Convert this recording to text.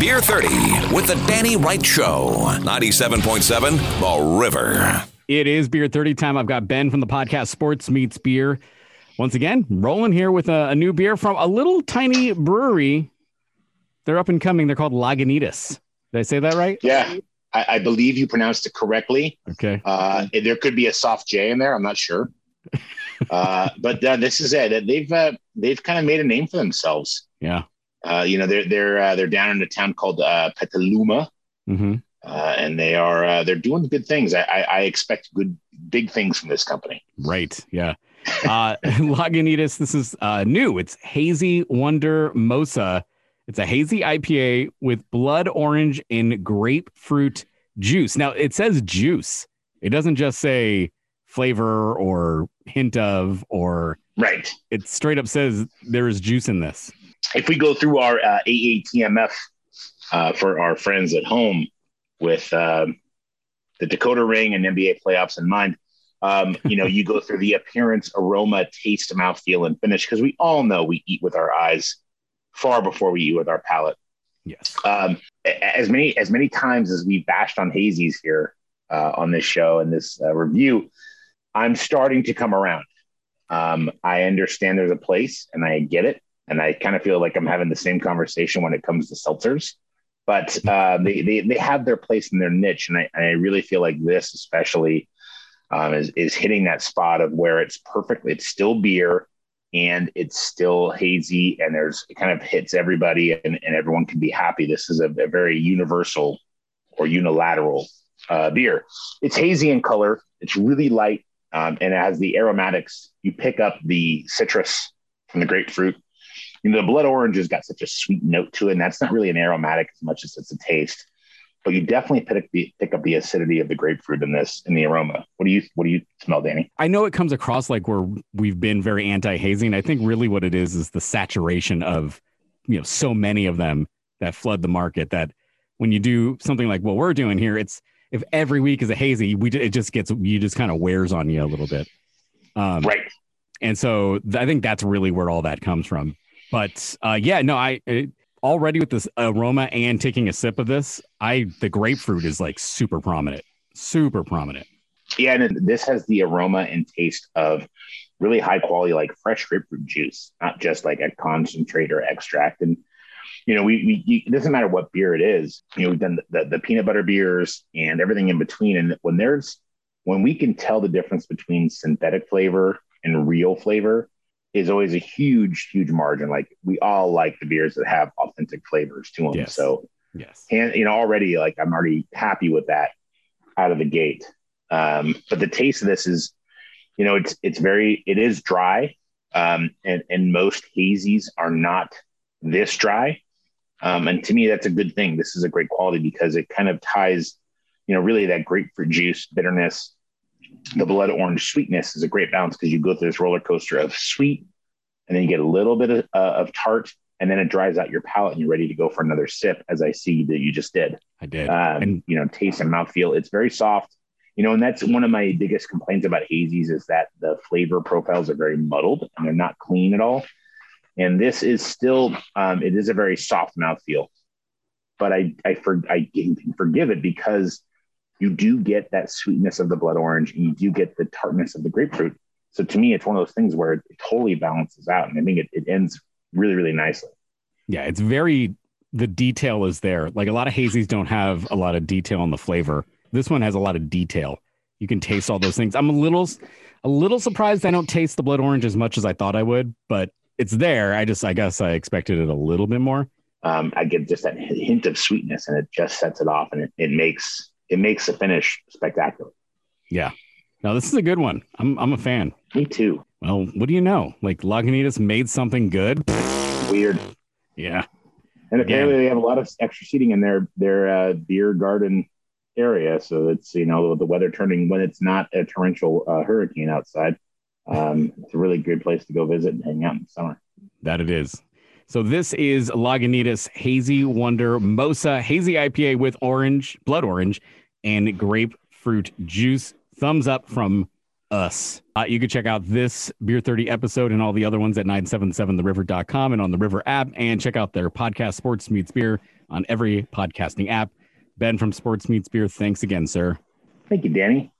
Beer 30 with the Danny Wright Show. 97.7 The River. It is beer 30 time. I've got Ben from the podcast Sports Meets Beer. Once again, rolling here with a, a new beer from a little tiny brewery. They're up and coming. They're called Lagunitas. Did I say that right? Yeah, I, I believe you pronounced it correctly. Okay. Uh, there could be a soft J in there. I'm not sure. uh, but uh, this is it. They've uh, they've kind of made a name for themselves. Yeah. Uh, you know, they're they're uh, they're down in a town called uh, Petaluma, Mm-hmm. uh, and they are uh, they're doing good things. I, I, I expect good big things from this company. Right. Yeah. Uh, Lagunitas, this is uh, new. It's Hazy Wonder Mosa. It's a hazy IPA with blood orange and grapefruit juice. Now, it says juice. It doesn't just say flavor or hint of, or Right. it straight up says there is juice in this. If we go through our uh, AATMF uh, for our friends at home with um, the Dakota Ring and NBA playoffs in mind, um, you know, you go through the appearance, aroma, taste, mouthfeel, and finish because we all know we eat with our eyes far before we eat with our palate. Yes. um, as many as many times as we bashed on hazies here uh, on this show and this uh, review, I'm starting to come around. Um, I understand there's a place, and I get it, and I kind of feel like I'm having the same conversation when it comes to seltzers. But uh, they, they they have their place in their niche, and I, and I really feel like this, especially, um, is is hitting that spot of where it's perfect. It's still beer, and it's still hazy and there's it kind of hits everybody and, and everyone can be happy. This is a, a very universal or unilateral uh, beer. It's hazy in color. It's really light um, and it has the aromatics. You pick up the citrus from the grapefruit. You know, the blood orange has got such a sweet note to it, and that's not really an aromatic as much as it's a taste. But you definitely pick up the pick up the acidity of the grapefruit in this in the aroma. What do you what do you smell, Danny? I know it comes across like we're we've been very anti-hazing. I think really what it is is the saturation of you know so many of them that flood the market that when you do something like what we're doing here, it's if every week is a hazy, we it just gets you just kind of wears on you a little bit. Um, Right. and so th- I think that's really where all that comes from. But uh, yeah, no, I it, already with this aroma and taking a sip of this, I the grapefruit is like super prominent, super prominent. Yeah, and this has the aroma and taste of really high quality, like fresh grapefruit juice, not just like a concentrate or extract. And you know, we, we it doesn't matter what beer it is. You know, we've done the, the, the peanut butter beers and everything in between. And when there's when we can tell the difference between synthetic flavor and real flavor is always a huge, huge margin. Like we all like the beers that have authentic flavors to them. Yes. So Yes. and you know already like i'm already happy with that out of the gate um but the taste of this is you know it's it's very it is dry um and and most hazies are not this dry um and to me that's a good thing this is a great quality because it kind of ties you know really that grapefruit juice bitterness the blood orange sweetness is a great balance because you go through this roller coaster of sweet and then you get a little bit of, uh, of tart and then it dries out your palate and you're ready to go for another sip as i see that you just did I did. um, And- you know, taste and mouthfeel. It's very soft, you know, and that's one of my biggest complaints about hazies is that the flavor profiles are very muddled and they're not clean at all. And this is still, um, it is a very soft mouthfeel, but I, I, for, I can forgive it because you do get that sweetness of the blood orange and you do get the tartness of the grapefruit. So to me, it's one of those things where it totally balances out. And I think it, it ends really, really nicely. Yeah, it's very the detail is there. Like a lot of hazies don't have a lot of detail on the flavor. This one has a lot of detail. You can taste all those things. I'm a little a little surprised I don't taste the blood orange as much as I thought I would, but it's there. I just I guess I expected it a little bit more. um, I get just that hint of sweetness, and it just sets it off, and it, it makes it makes the finish spectacular. Yeah. No, this is a good one. I'm I'm a fan. Me too. Well, what do you know? Like Lagunitas made something good. Weird. Yeah. And apparently, they have a lot of extra seating in their their uh, beer garden area, so it's you know the weather turning when it's not a torrential uh, hurricane outside. Um, it's a really good place to go visit and hang out in the summer. That it is. So this is Lagunitas Hazy Wonder Mosa Hazy IPA with orange, blood orange, and grapefruit juice. Thumbs up from us. Uh, you can check out this Beer 30 episode and all the other ones at 977theriver.com and on the River app, and check out their podcast, Sports Meets Beer, on every podcasting app. Ben from Sports Meets Beer, thanks again, sir. Thank you, Danny.